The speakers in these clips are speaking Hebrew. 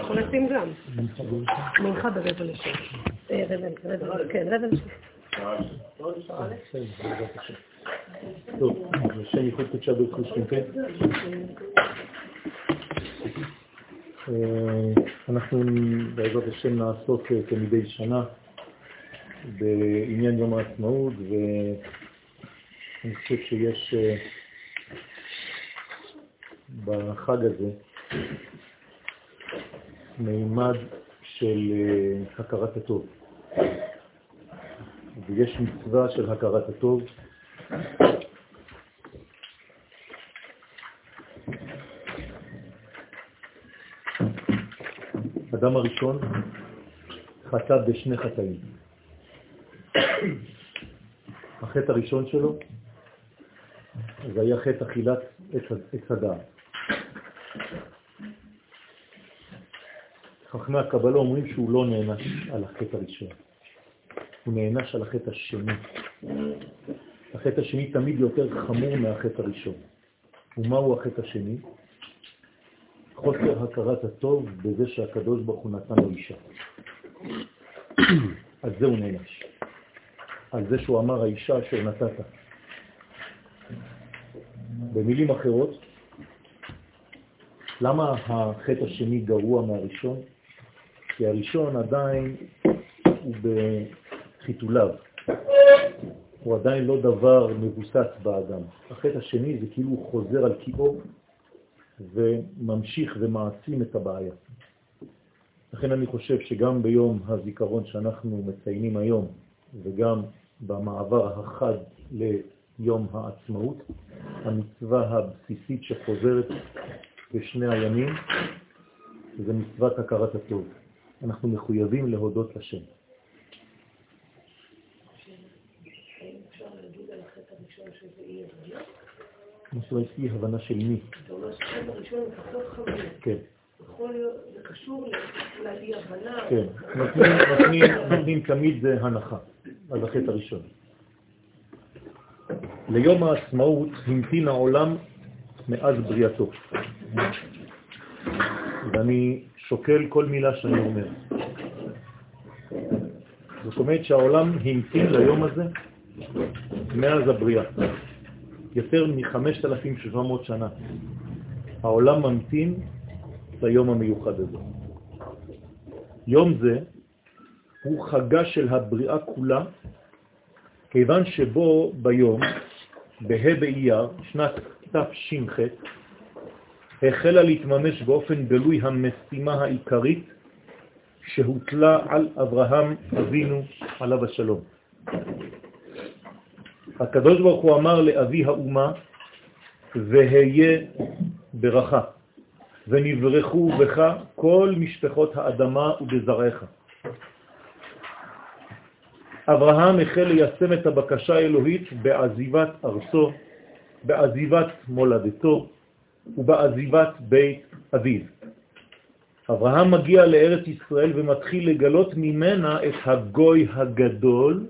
יכול לשים גם. מנחה ברבע לשם. אה, רבע, כן, רבע לשם. טוב, השם ייחוד קדשה ברכוש כן? אנחנו בעזרת השם נעסוק אה, כמדי שנה בעניין יום העצמאות ואני חושב שיש אה, בחג הזה מימד של אה, הכרת הטוב. ויש מצווה של הכרת הטוב. אדם הראשון חטא בשני חטאים. החטא הראשון שלו זה היה חטא אכילת עץ הדעת. חכמי הקבלה אומרים שהוא לא נענש על החטא הראשון, הוא נענש על החטא השני. החטא השני תמיד יותר חמור מהחטא הראשון. ומהו החטא השני? חוסר הכרת הטוב בזה שהקדוש ברוך הוא נתן לו אישה. על זה הוא נענש. על זה שהוא אמר האישה אשר נתת. במילים אחרות, למה החטא השני גרוע מהראשון? כי הראשון עדיין הוא בחיתוליו, הוא עדיין לא דבר מבוסס באדם. החטא השני זה כאילו הוא חוזר על קיאו וממשיך ומעצים את הבעיה. לכן אני חושב שגם ביום הזיכרון שאנחנו מציינים היום, וגם במעבר החד ליום העצמאות, המצווה הבסיסית שחוזרת בשני הימים, זה מצוות הכרת הטוב. אנחנו מחויבים להודות לשם. מה שאומרת אי הבנה של מי. אתה אומר שהחטא הראשון הוא פחות חמור. כן. זה קשור לאי הבנה. כן, נותנים תמיד הנחה על החטא הראשון. ליום העצמאות המתין העולם מאז בריאתו. ואני שוקל כל מילה שאני אומר. זאת אומרת שהעולם המתין ליום הזה מאז הבריאה. יותר מ-5,700 שנה. העולם ממתין ליום המיוחד הזה. יום זה הוא חגה של הבריאה כולה, כיוון שבו ביום, בה' באייר, שנת תש"ח, החלה להתממש באופן גלוי המשימה העיקרית שהוטלה על אברהם אבינו עליו השלום. הקדוש ברוך הוא אמר לאבי האומה, והיה ברכה, ונברכו בך כל משפחות האדמה ובזרעך. אברהם החל ליישם את הבקשה האלוהית בעזיבת ארצו, בעזיבת מולדתו ובעזיבת בית אביו. אברהם מגיע לארץ ישראל ומתחיל לגלות ממנה את הגוי הגדול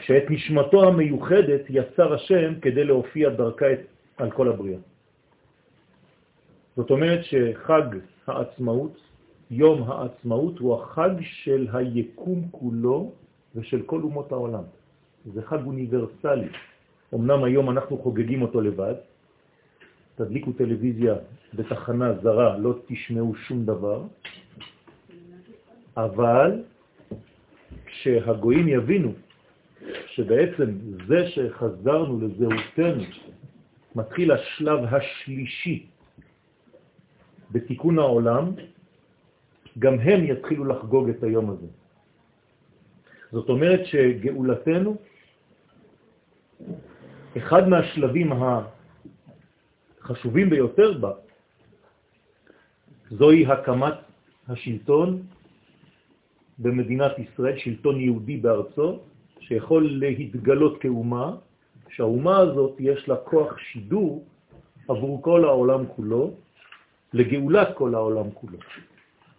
שאת נשמתו המיוחדת יצר השם כדי להופיע דרכה על כל הבריאה. זאת אומרת שחג העצמאות, יום העצמאות, הוא החג של היקום כולו ושל כל אומות העולם. זה חג אוניברסלי. אמנם היום אנחנו חוגגים אותו לבד, תדליקו טלוויזיה בתחנה זרה, לא תשמעו שום דבר, אבל כשהגויים יבינו שבעצם זה שחזרנו לזהותנו, מתחיל השלב השלישי בתיקון העולם, גם הם יתחילו לחגוג את היום הזה. זאת אומרת שגאולתנו, אחד מהשלבים החשובים ביותר בה, זוהי הקמת השלטון במדינת ישראל, שלטון יהודי בארצו, שיכול להתגלות כאומה, שהאומה הזאת יש לה כוח שידור עבור כל העולם כולו, לגאולת כל העולם כולו.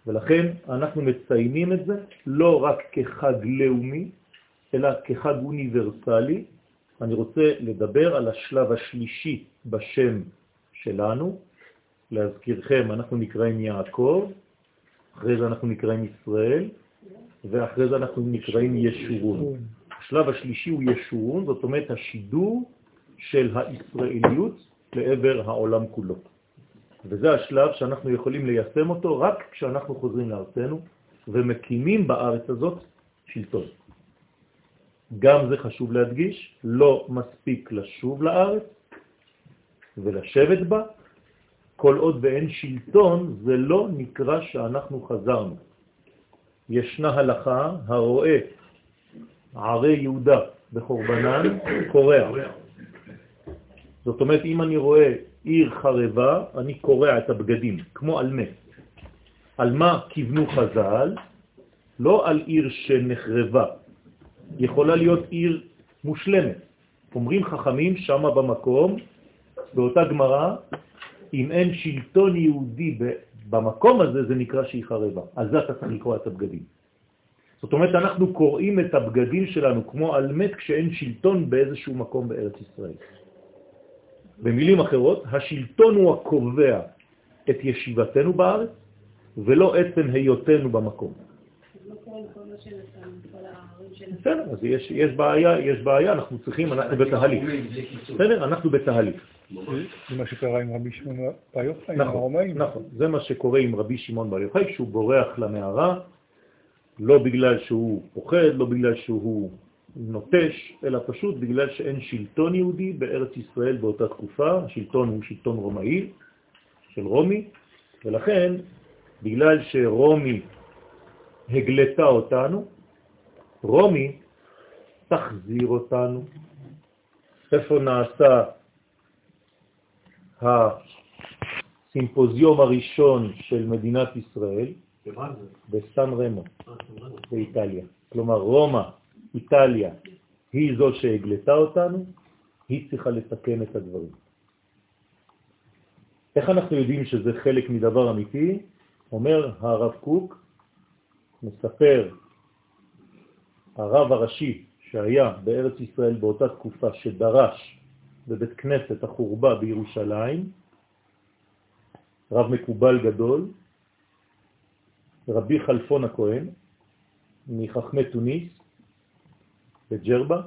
ולכן אנחנו מציינים את זה לא רק כחג לאומי, אלא כחג אוניברסלי. אני רוצה לדבר על השלב השלישי בשם שלנו. להזכירכם, אנחנו נקראים יעקב, אחרי זה אנחנו נקראים ישראל, ואחרי זה אנחנו נקראים ישורון. השלב השלישי הוא ישורון, זאת אומרת השידור של הישראליות לעבר העולם כולו. וזה השלב שאנחנו יכולים ליישם אותו רק כשאנחנו חוזרים לארצנו ומקימים בארץ הזאת שלטון. גם זה חשוב להדגיש, לא מספיק לשוב לארץ ולשבת בה, כל עוד ואין שלטון, זה לא נקרא שאנחנו חזרנו. ישנה הלכה הרואה ערי יהודה בחורבנן קורע. זאת אומרת, אם אני רואה עיר חרבה, אני קורע את הבגדים, כמו על מה. על מה כיוונו חז"ל? לא על עיר שנחרבה. יכולה להיות עיר מושלמת. אומרים חכמים שמה במקום, באותה גמרא, אם אין שלטון יהודי במקום הזה, זה נקרא שהיא חרבה. על זה אתה צריך לקרוא את הבגדים. זאת אומרת, אנחנו קוראים את הבגדים שלנו כמו על מת כשאין שלטון באיזשהו מקום בארץ ישראל. במילים אחרות, השלטון הוא הקובע את ישיבתנו בארץ, ולא עצם היותנו במקום. בסדר, אז יש, בעיה, יש בעיה, אנחנו צריכים, אנחנו בתהליך. בסדר, אנחנו בתהליך. זה מה שקרה עם רבי שמעון בר יוחאי, עם נכון, הרומאים. נכון, זה מה שקורה עם רבי שמעון בר יוחאי, כשהוא בורח למערה, לא בגלל שהוא פוחד, לא בגלל שהוא נוטש, אלא פשוט בגלל שאין שלטון יהודי בארץ ישראל באותה תקופה, השלטון הוא שלטון רומאי, של רומי, ולכן, בגלל שרומי הגלתה אותנו, רומי תחזיר אותנו. איפה נעשה הסימפוזיום הראשון של מדינת ישראל? בסן רמו, באיטליה. כלומר, רומא, איטליה, היא זו שהגלתה אותנו, היא צריכה לתקן את הדברים. איך אנחנו יודעים שזה חלק מדבר אמיתי? אומר הרב קוק, מספר הרב הראשי שהיה בארץ ישראל באותה תקופה שדרש בבית כנסת החורבה בירושלים, רב מקובל גדול, רבי חלפון הכהן, מחכמי טוניס, בג'רבה,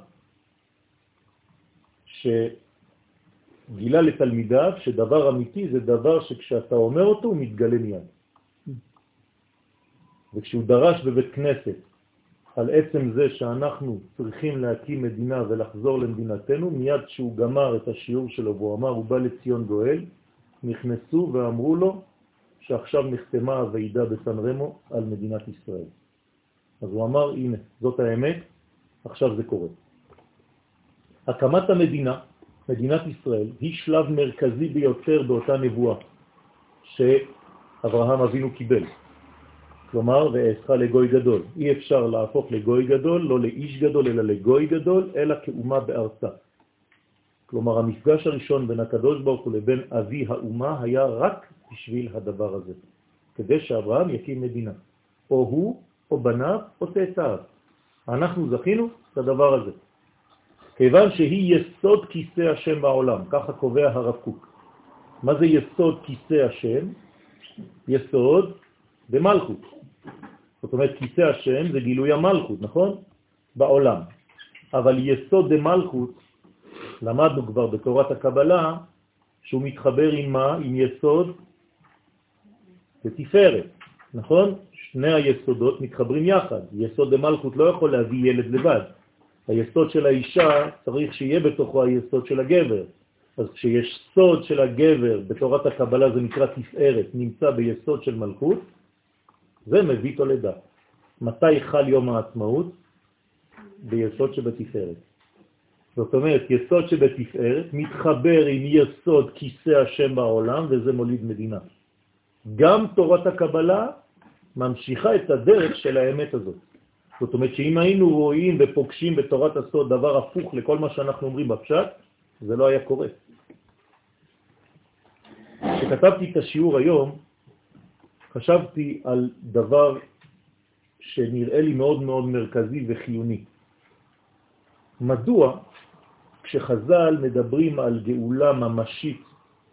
שגילה לתלמידיו שדבר אמיתי זה דבר שכשאתה אומר אותו הוא מתגלה מיד. וכשהוא דרש בבית כנסת על עצם זה שאנחנו צריכים להקים מדינה ולחזור למדינתנו, מיד כשהוא גמר את השיעור שלו והוא אמר, הוא בא לציון גואל, נכנסו ואמרו לו שעכשיו נחתמה הוועידה בסן רמו על מדינת ישראל. אז הוא אמר, הנה, זאת האמת, עכשיו זה קורה. הקמת המדינה, מדינת ישראל, היא שלב מרכזי ביותר באותה נבואה שאברהם אבינו קיבל. כלומר, ואעשך לגוי גדול. אי אפשר להפוך לגוי גדול, לא לאיש גדול, אלא לגוי גדול, אלא כאומה בארצה. כלומר, המפגש הראשון בין הקדוש ברוך הוא לבין אבי האומה היה רק בשביל הדבר הזה, כדי שאברהם יקים מדינה. או הוא, או בניו, או צאצאיו. אנחנו זכינו את הדבר הזה. כיוון שהיא יסוד כיסא השם בעולם, ככה קובע הרב קוק. מה זה יסוד כיסא השם? יסוד במלכות. זאת אומרת, כיסא השם זה גילוי המלכות, נכון? בעולם. אבל יסוד דמלכות, למדנו כבר בתורת הקבלה, שהוא מתחבר עם מה? עם יסוד ותפארת, נכון? שני היסודות מתחברים יחד. יסוד דמלכות לא יכול להביא ילד לבד. היסוד של האישה צריך שיהיה בתוכו היסוד של הגבר. אז כשיש סוד של הגבר בתורת הקבלה זה נקרא תפארת, נמצא ביסוד של מלכות, זה מביא תולדה. מתי חל יום העצמאות? ביסוד שבתפארת. זאת אומרת, יסוד שבתפארת מתחבר עם יסוד כיסא השם בעולם, וזה מוליד מדינה. גם תורת הקבלה ממשיכה את הדרך של האמת הזאת. זאת אומרת שאם היינו רואים ופוגשים בתורת הסוד דבר הפוך לכל מה שאנחנו אומרים בפשט, זה לא היה קורה. כשכתבתי את השיעור היום, חשבתי על דבר שנראה לי מאוד מאוד מרכזי וחיוני. מדוע כשחז"ל מדברים על גאולה ממשית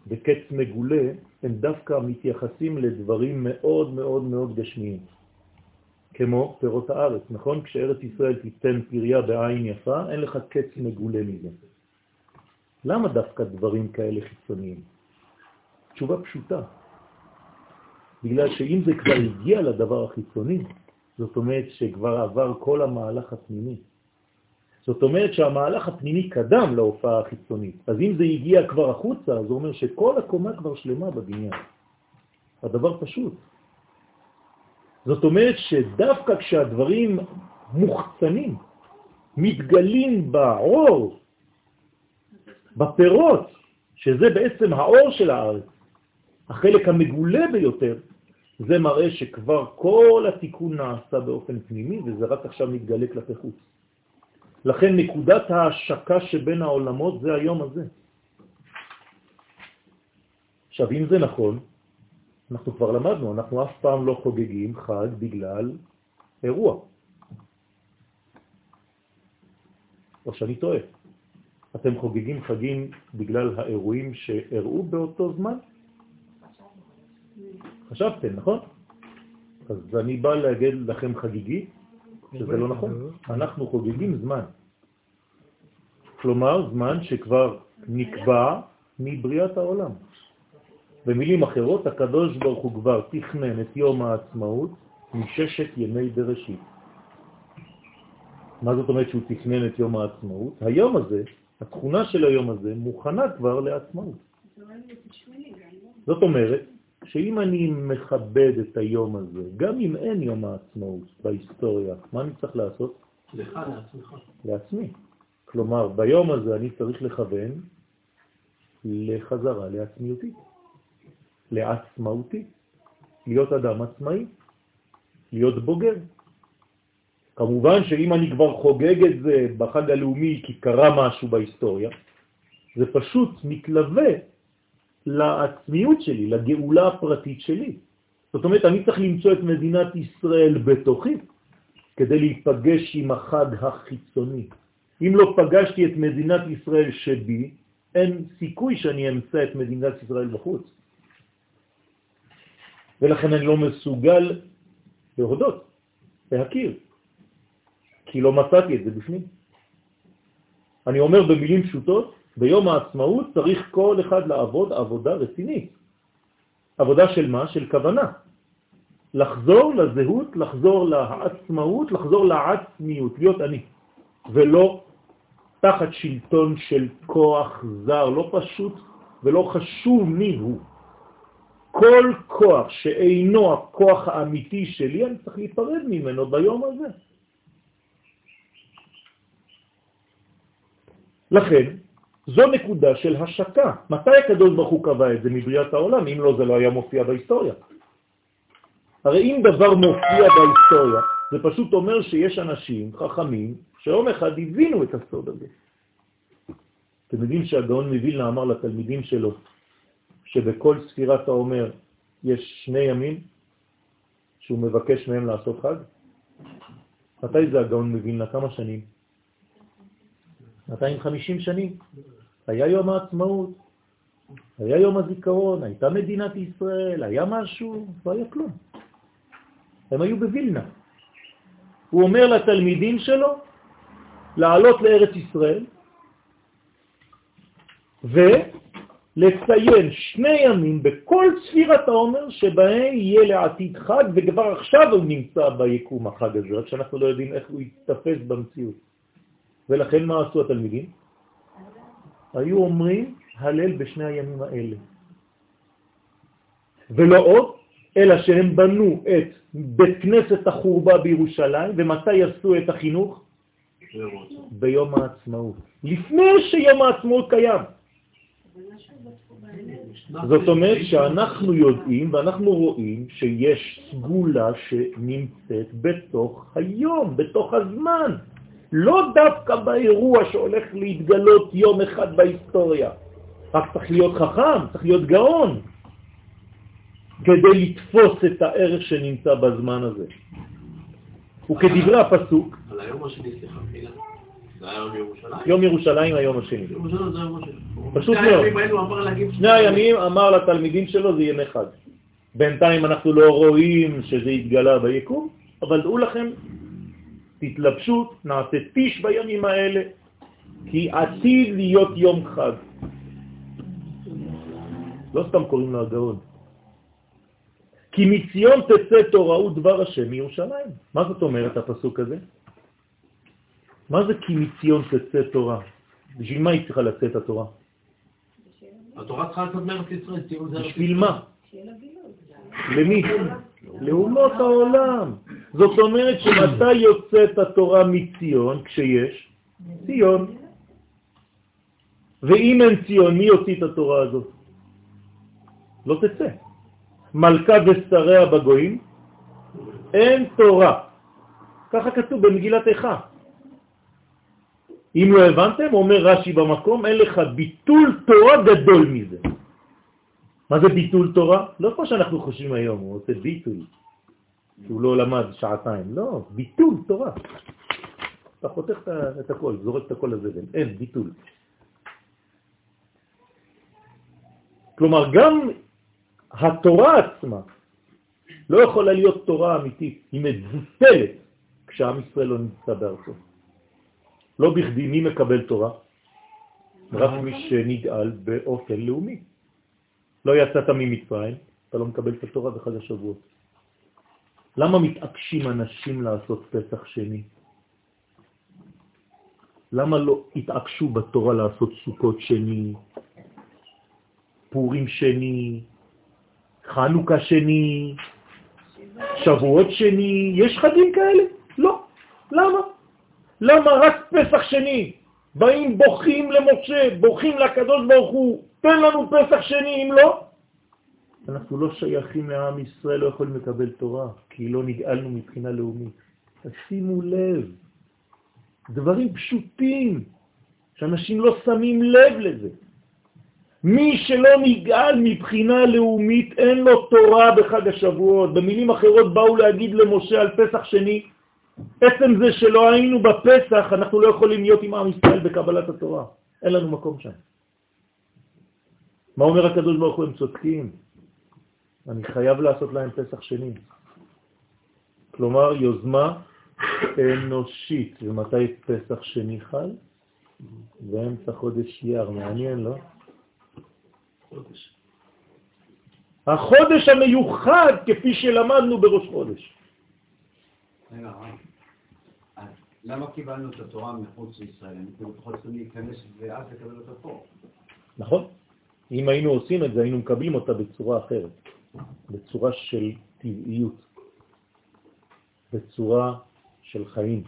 בקץ מגולה, הם דווקא מתייחסים לדברים מאוד מאוד מאוד גשמיים, כמו פירות הארץ, נכון? כשארץ ישראל תיתן פריה בעין יפה, אין לך קץ מגולה מזה. למה דווקא דברים כאלה חיצוניים? תשובה פשוטה. בגלל שאם זה כבר הגיע לדבר החיצוני, זאת אומרת שכבר עבר כל המהלך הפנימי. זאת אומרת שהמהלך הפנימי קדם להופעה החיצונית. אז אם זה הגיע כבר החוצה, זה אומר שכל הקומה כבר שלמה בבניין. הדבר פשוט. זאת אומרת שדווקא כשהדברים מוחצנים, מתגלים באור, בפירות, שזה בעצם האור של הארץ, החלק המגולה ביותר, זה מראה שכבר כל התיקון נעשה באופן פנימי, וזה רק עכשיו מתגלה כלפי חוץ. לכן נקודת ההשקה שבין העולמות זה היום הזה. עכשיו, אם זה נכון, אנחנו כבר למדנו, אנחנו אף פעם לא חוגגים חג בגלל אירוע. או שאני טועה. אתם חוגגים חגים בגלל האירועים שאירעו באותו זמן? חשבתם, נכון? אז אני בא להגיד לכם חגיגי, שזה לא נכון. אנחנו חוגגים זמן. כלומר, זמן שכבר נקבע מבריאת העולם. במילים אחרות, הקדוש ברוך הוא כבר תכנן את יום העצמאות מששת ימי בראשית. מה זאת אומרת שהוא תכנן את יום העצמאות? היום הזה, התכונה של היום הזה, מוכנה כבר לעצמאות. זאת אומרת שאם אני מכבד את היום הזה, גם אם אין יום העצמאות בהיסטוריה, מה אני צריך לעשות? לך, לעצמך. לעצמי. כלומר, ביום הזה אני צריך לכוון לחזרה לעצמיותי, לעצמאותי, להיות אדם עצמאי, להיות בוגר. כמובן שאם אני כבר חוגג את זה בחג הלאומי כי קרה משהו בהיסטוריה, זה פשוט מתלווה לעצמיות שלי, לגאולה הפרטית שלי. זאת אומרת, אני צריך למצוא את מדינת ישראל בתוכי כדי להיפגש עם החג החיצוני. אם לא פגשתי את מדינת ישראל שבי, אין סיכוי שאני אמצא את מדינת ישראל בחוץ. ולכן אני לא מסוגל להודות, להכיר, כי לא מצאתי את זה בפנים. אני אומר במילים פשוטות, ביום העצמאות צריך כל אחד לעבוד עבודה רצינית. עבודה של מה? של כוונה. לחזור לזהות, לחזור לעצמאות, לחזור לעצמיות, להיות אני, ולא תחת שלטון של כוח זר, לא פשוט ולא חשוב מי הוא. כל כוח שאינו הכוח האמיתי שלי, אני צריך להיפרד ממנו ביום הזה. לכן, זו נקודה של השקה. מתי הקדוש ברוך הוא קבע את זה מבריאת העולם? אם לא, זה לא היה מופיע בהיסטוריה. הרי אם דבר מופיע בהיסטוריה, זה פשוט אומר שיש אנשים חכמים שיום אחד הבינו את הסוד הזה. אתם יודעים שהגאון מווילנה אמר לתלמידים שלו שבכל ספירת העומר יש שני ימים שהוא מבקש מהם לעשות חג? מתי זה הגאון מווילנה? כמה שנים? 250 שנים. היה יום העצמאות, היה יום הזיכרון, הייתה מדינת ישראל, היה משהו, לא היה כלום. הם היו בווילנה. הוא אומר לתלמידים שלו לעלות לארץ ישראל ולציין שני ימים בכל ספירת העומר שבהם יהיה לעתיד חג, וכבר עכשיו הוא נמצא ביקום החג הזה, רק שאנחנו לא יודעים איך הוא יתפס במציאות. ולכן מה עשו התלמידים? היו אומרים הלל בשני הימים האלה. ולא עוד, אלא שהם בנו את בית כנסת החורבה בירושלים, ומתי עשו את החינוך? ביום העצמאות. לפני שיום העצמאות קיים. זאת אומרת שאנחנו יודעים ואנחנו רואים שיש סגולה שנמצאת בתוך היום, בתוך הזמן. לא דווקא באירוע שהולך להתגלות יום אחד בהיסטוריה. רק צריך להיות חכם, צריך להיות גאון, כדי לתפוס את הערך שנמצא בזמן הזה. וכדברי הפסוק... על היום השני, סליחה, מילה. יום ירושלים היום השני. פשוט מאוד. שני הימים אמר לתלמידים שלו זה ימי חג. בינתיים אנחנו לא רואים שזה התגלה ביקום, אבל דעו לכם, תתלבשו, נעשה טיש בימים האלה, כי עתיד להיות יום חג. לא סתם קוראים לו הגאון. כי מציון תצא תורה ודבר השם מירושלים. מה זאת אומרת הפסוק הזה? מה זה כי מציון תצא תורה? בשביל מה היא צריכה לצאת התורה? התורה צריכה לצאת מארץ ישראל, בשביל מה? למי? לאומות העולם. זאת אומרת שמתי יוצאת התורה מציון? כשיש ציון. ואם אין ציון, מי יוציא את התורה הזאת? לא תצא. מלכה ושריה בגויים, אין תורה. ככה כתוב במגילת איכה. אם לא הבנתם, אומר רש"י במקום, אין לך ביטול תורה גדול מזה. מה זה ביטול תורה? לא כמו שאנחנו חושבים היום, הוא עושה ביטול, שהוא לא למד שעתיים. לא, ביטול תורה. אתה חותך את הכל, זורק את הכל לזבל. אין, ביטול. כלומר, גם התורה עצמה לא יכולה להיות תורה אמיתית, היא מבוטלת כשעם ישראל לא נמצא בארצו. לא בכדי מי מקבל תורה? רק מי שנגאל באופן לאומי. לא יצאת ממצרים, אתה לא מקבל את התורה בחג השבועות. למה מתעקשים אנשים לעשות פסח שני? למה לא התעקשו בתורה לעשות סוכות שני, פורים שני, חנוכה שני, שבועות שני, יש חגים כאלה? לא. למה? למה רק פסח שני? באים בוכים למשה, בוכים לקדוש ברוך הוא, תן לנו פסח שני, אם לא, אנחנו לא שייכים לעם ישראל, לא יכולים לקבל תורה, כי לא נגאלנו מבחינה לאומית. תשימו לב, דברים פשוטים, שאנשים לא שמים לב לזה. מי שלא נגאל מבחינה לאומית, אין לו תורה בחג השבועות. במילים אחרות באו להגיד למשה על פסח שני, עצם זה שלא היינו בפסח, אנחנו לא יכולים להיות עם עם ישראל בקבלת התורה. אין לנו מקום שם. מה אומר הקדוש ברוך הוא? הם צודקים. אני חייב לעשות להם פסח שני. כלומר, יוזמה אנושית. ומתי פסח שני חל? באמצע חודש יר. מעניין, לא? חודש. החודש המיוחד כפי שלמדנו בראש חודש. רגע, למה קיבלנו את התורה מחוץ לישראל? אנחנו צריכים להיכנס ואז לקבל אותה פה. נכון. אם היינו עושים את זה, היינו מקבלים אותה בצורה אחרת, בצורה של טבעיות, בצורה של חיים.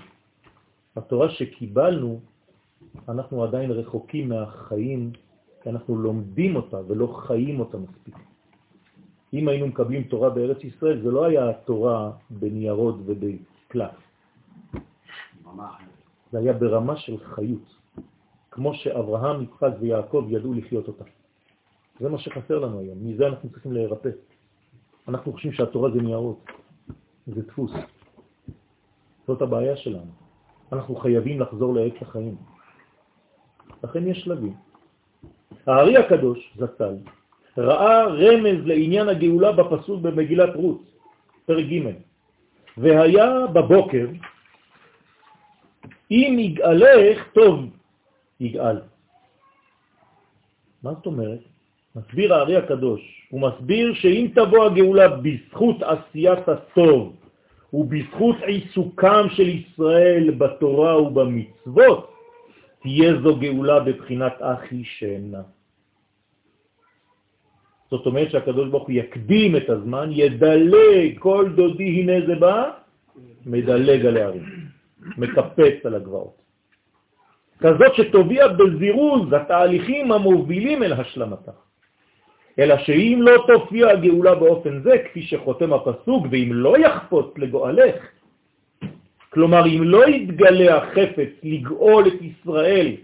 התורה שקיבלנו, אנחנו עדיין רחוקים מהחיים כי אנחנו לומדים אותה ולא חיים אותה מספיק. אם היינו מקבלים תורה בארץ ישראל, זה לא היה תורה בניירות ובקלף. זה היה ברמה של חיות, כמו שאברהם, יצחק ויעקב ידעו לחיות אותה. זה מה שחסר לנו היום, מזה אנחנו צריכים להירפא. אנחנו חושבים שהתורה זה ניירות, זה דפוס. זאת הבעיה שלנו. אנחנו חייבים לחזור לעץ החיים. לכן יש שלבים. הארי הקדוש, זצ"ל, ראה רמז לעניין הגאולה בפסוק במגילת רות, פרק ג', והיה בבוקר, אם יגאלך, טוב יגאל. מה זאת אומרת? מסביר הארי הקדוש, הוא מסביר שאם תבוא הגאולה בזכות עשיית הטוב ובזכות עיסוקם של ישראל בתורה ובמצוות, תהיה זו גאולה בבחינת אחי שאינה. זאת אומרת שהקדוש ברוך הוא יקדים את הזמן, ידלג, כל דודי הנה זה בא, מדלג על הערים, מקפץ על הגבעות. כזאת שתוביע בזירוז התהליכים המובילים אל השלמתה. אלא שאם לא תופיע הגאולה באופן זה, כפי שחותם הפסוק, ואם לא יחפוץ לגואלך, כלומר אם לא יתגלה החפץ לגאול את ישראל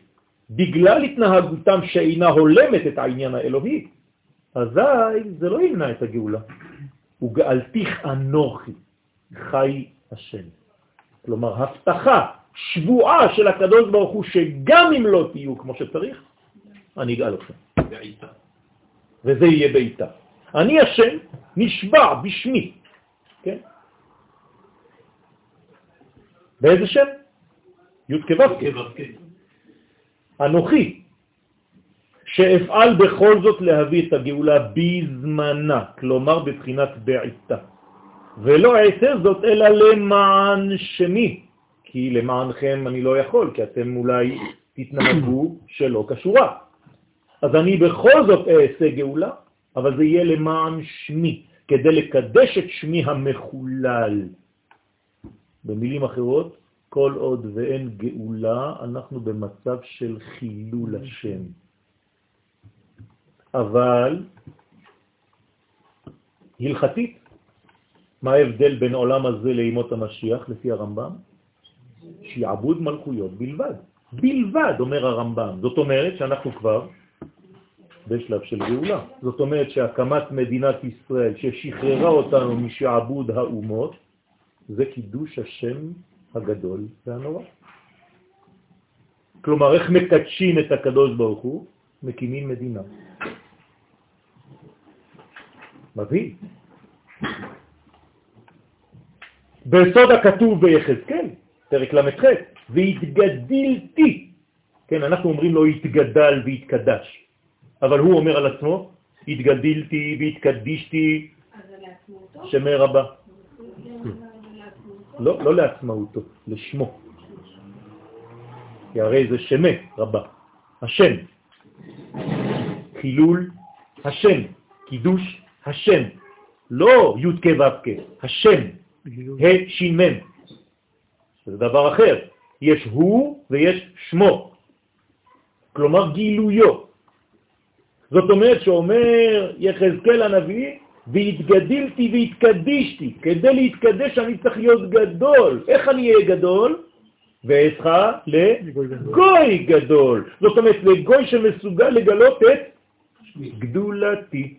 בגלל התנהגותם שאינה הולמת את העניין האלוהי, אזי זה לא ימנע את הגאולה. וגאלתיך אנוכי, חי השם. כלומר, הבטחה שבועה של הקדוש ברוך הוא שגם אם לא תהיו כמו שצריך, אני אגאל אתכם. וזה יהיה בעיטה. אני השם נשבע בשמי, כן? באיזה שם? י' כו' אנוכי, שאפעל בכל זאת להביא את הגאולה בזמנה, כלומר בבחינת בעיטה. ולא אעשה זאת אלא למען שמי, כי למענכם אני לא יכול, כי אתם אולי תתנהגו שלא כשורה. אז אני בכל זאת אעשה גאולה, אבל זה יהיה למען שמי, כדי לקדש את שמי המחולל. במילים אחרות, כל עוד ואין גאולה, אנחנו במצב של חילול השם. אבל הלכתית, מה ההבדל בין עולם הזה לימות המשיח לפי הרמב"ם? שיעבוד מלכויות בלבד. בלבד, אומר הרמב"ם. זאת אומרת שאנחנו כבר בשלב של גאולה. זאת אומרת שהקמת מדינת ישראל ששחררה אותנו משעבוד האומות, זה קידוש השם הגדול והנורא. כלומר, איך מקדשים את הקדוש ברוך הוא? מקימים מדינה. מביא. בסוד הכתוב ביחזקאל, פרק ל"ח, והתגדלתי, כן, אנחנו אומרים לו התגדל והתקדש, אבל הוא אומר על עצמו, התגדלתי והתקדישתי, שמי רבה. לא, לא לעצמאותו, לשמו. כי הרי זה שמה רבה, השם. חילול השם, קידוש השם, לא י' כ' ו' כ', השם, ה' ש' מ'. זה דבר אחר. יש הוא ויש שמו, כלומר גילויו. זאת אומרת שאומר יחזקאל הנביא, והתגדלתי והתקדישתי. כדי להתקדש אני צריך להיות גדול. איך אני אהיה גדול? ואצלך לגוי גדול. זאת אומרת, לגוי שמסוגל לגלות את גדולתי.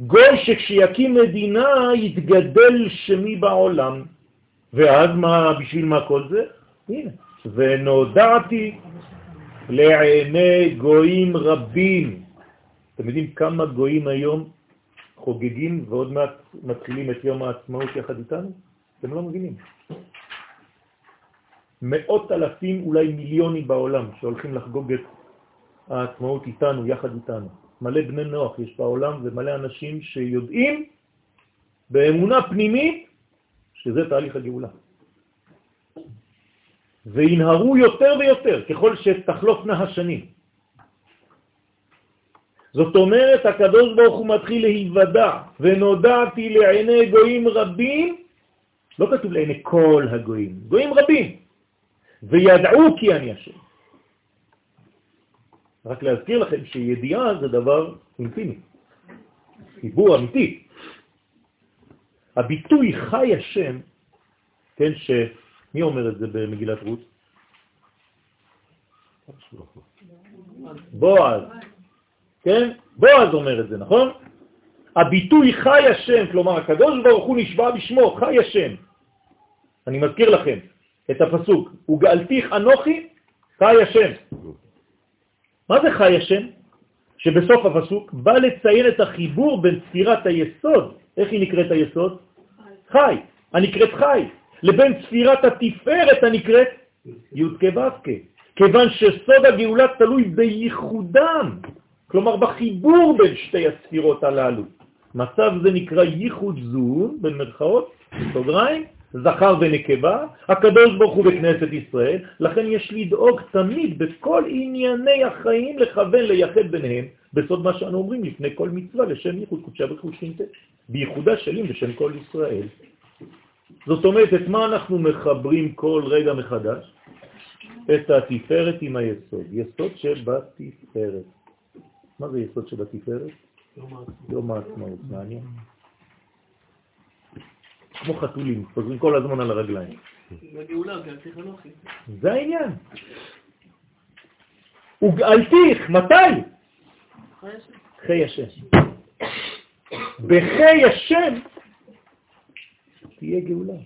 גוי שכשיקים מדינה יתגדל שמי בעולם. ואז מה, בשביל מה כל זה? הנה, ונודעתי לעיני גויים רבים. אתם יודעים כמה גויים היום חוגגים ועוד מעט מתחילים את יום העצמאות יחד איתנו? אתם לא מבינים. מאות אלפים, אולי מיליונים בעולם, שהולכים לחגוג את העצמאות איתנו, יחד איתנו. מלא בני נוח יש בעולם ומלא אנשים שיודעים באמונה פנימית שזה תהליך הגאולה. וינהרו יותר ויותר ככל שתחלופנה השנים. זאת אומרת, הקדוש ברוך הוא מתחיל להיוודע, ונודעתי לעיני גויים רבים, לא כתוב לעיני כל הגויים, גויים רבים, וידעו כי אני השם. רק להזכיר לכם שידיעה זה דבר אינטימי, חיבור אמיתי. הביטוי חי השם, כן, שמי אומר את זה במגילת רות? בועז, כן? בועז אומר את זה, נכון? הביטוי חי השם, כלומר הקדוש ברוך הוא נשבע בשמו, חי השם. אני מזכיר לכם את הפסוק, וגאלתיך אנוכי חי השם. מה זה חי השם? שבסוף הפסוק בא לציין את החיבור בין ספירת היסוד, איך היא נקראת היסוד? חי, הנקראת חי, לבין ספירת התפארת הנקראת י' כו' כיוון שסוד הגאולה תלוי בייחודם, כלומר בחיבור בין שתי הספירות הללו. מצב זה נקרא ייחוד זון, במרכאות, בסוגריים, זכר ונקבה, הקדוש ברוך הוא בכנסת ישראל, לכן יש לדאוג תמיד בכל ענייני החיים לכוון לייחד ביניהם, בסוד מה שאנו אומרים לפני כל מצווה לשם ייחוד קודשה וחושינתה, בייחודה שלי בשם כל ישראל. זאת אומרת, את מה אנחנו מחברים כל רגע מחדש? את התפארת עם היסוד, יסוד שבתפארת. מה זה יסוד שבתפארת? יום העצמאות, מעניין. כמו חתולים, חוזרים כל הזמן על הרגליים. זה העניין. וגאלתיך, מתי? חי השם. בחי השם תהיה גאולה.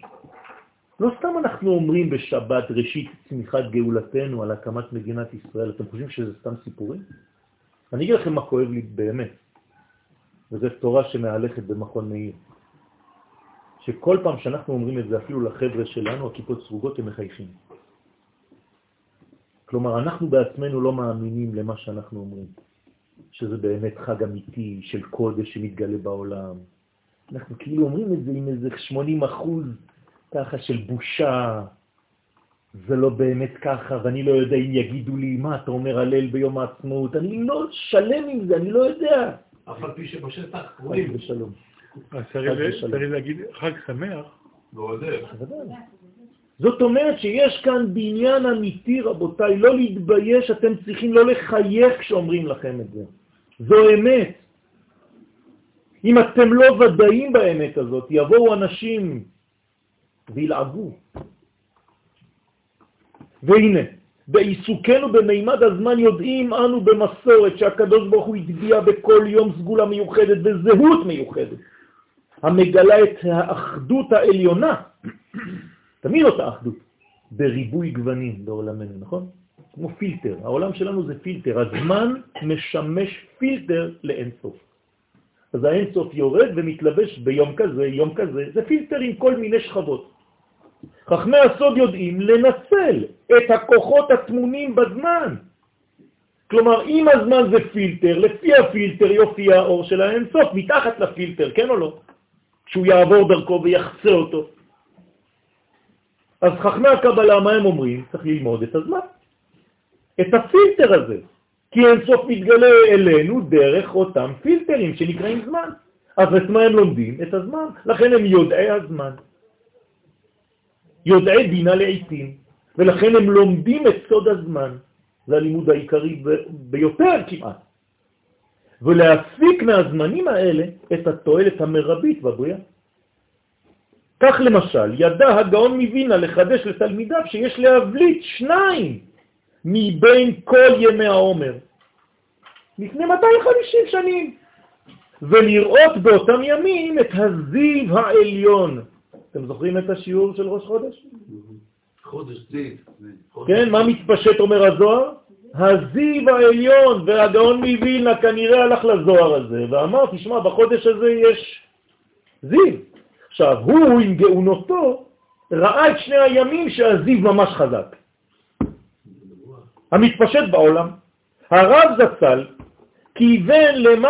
לא סתם אנחנו אומרים בשבת ראשית צמיחת גאולתנו על הקמת מדינת ישראל, אתם חושבים שזה סתם סיפורים? אני אגיד לכם מה כואב לי באמת, וזו תורה שמהלכת במכון מאיר, שכל פעם שאנחנו אומרים את זה אפילו לחבר'ה שלנו, הכיפות סרוגות הם מחייכים. כלומר, אנחנו בעצמנו לא מאמינים למה שאנחנו אומרים, שזה באמת חג אמיתי של קודש שמתגלה בעולם. אנחנו כאילו אומרים את זה עם איזה 80 אחוז ככה של בושה, זה לא באמת ככה, ואני לא יודע אם יגידו לי, מה אתה אומר הלל ביום העצמאות, אני לא שלם עם זה, אני לא יודע. אף על פי שבשטח קוראים. בשלום. אז צריך להגיד חג שמח. איך. זאת אומרת שיש כאן בניין אמיתי, רבותיי, לא להתבייש, אתם צריכים לא לחייך כשאומרים לכם את זה. זו אמת. אם אתם לא ודאים באמת הזאת, יבואו אנשים וילעגו. והנה, בעיסוקנו במימד הזמן יודעים אנו במסורת שהקדוש ברוך הוא התביע בכל יום סגולה מיוחדת וזהות מיוחדת, המגלה את האחדות העליונה תמיד אותה אחדות, בריבוי גוונים בעולמנו, נכון? כמו פילטר. העולם שלנו זה פילטר. הזמן משמש פילטר לאינסוף. אז האינסוף יורד ומתלבש ביום כזה, יום כזה, זה פילטר עם כל מיני שכבות. חכמי הסוד יודעים לנצל את הכוחות הטמונים בזמן. כלומר, אם הזמן זה פילטר, לפי הפילטר יופיע האור של האינסוף, מתחת לפילטר, כן או לא? שהוא יעבור דרכו ויחצה אותו. אז חכמי הקבלה, מה הם אומרים? צריך ללמוד את הזמן. את הפילטר הזה. כי אין סוף מתגלה אלינו דרך אותם פילטרים שנקראים זמן. אז את מה הם לומדים? את הזמן. לכן הם יודעי הזמן. יודעי בינה לעיתים. ולכן הם לומדים את סוד הזמן. זה הלימוד העיקרי ביותר כמעט. ולהפיק מהזמנים האלה את התועלת המרבית בבריאה. כך למשל, ידע הגאון מבינה לחדש לתלמידיו שיש להבליט שניים מבין כל ימי העומר, לפני 250 שנים, ולראות באותם ימים את הזיו העליון. אתם זוכרים את השיעור של ראש חודש? חודש זיו. כן, מה מתפשט אומר הזוהר? הזיו העליון, והגאון מבינה כנראה הלך לזוהר הזה, ואמר, תשמע, בחודש הזה יש זיו. עכשיו, הוא עם גאונותו ראה את שני הימים שהזיו ממש חזק. המתפשט בעולם. הרב זצ"ל כיוון למה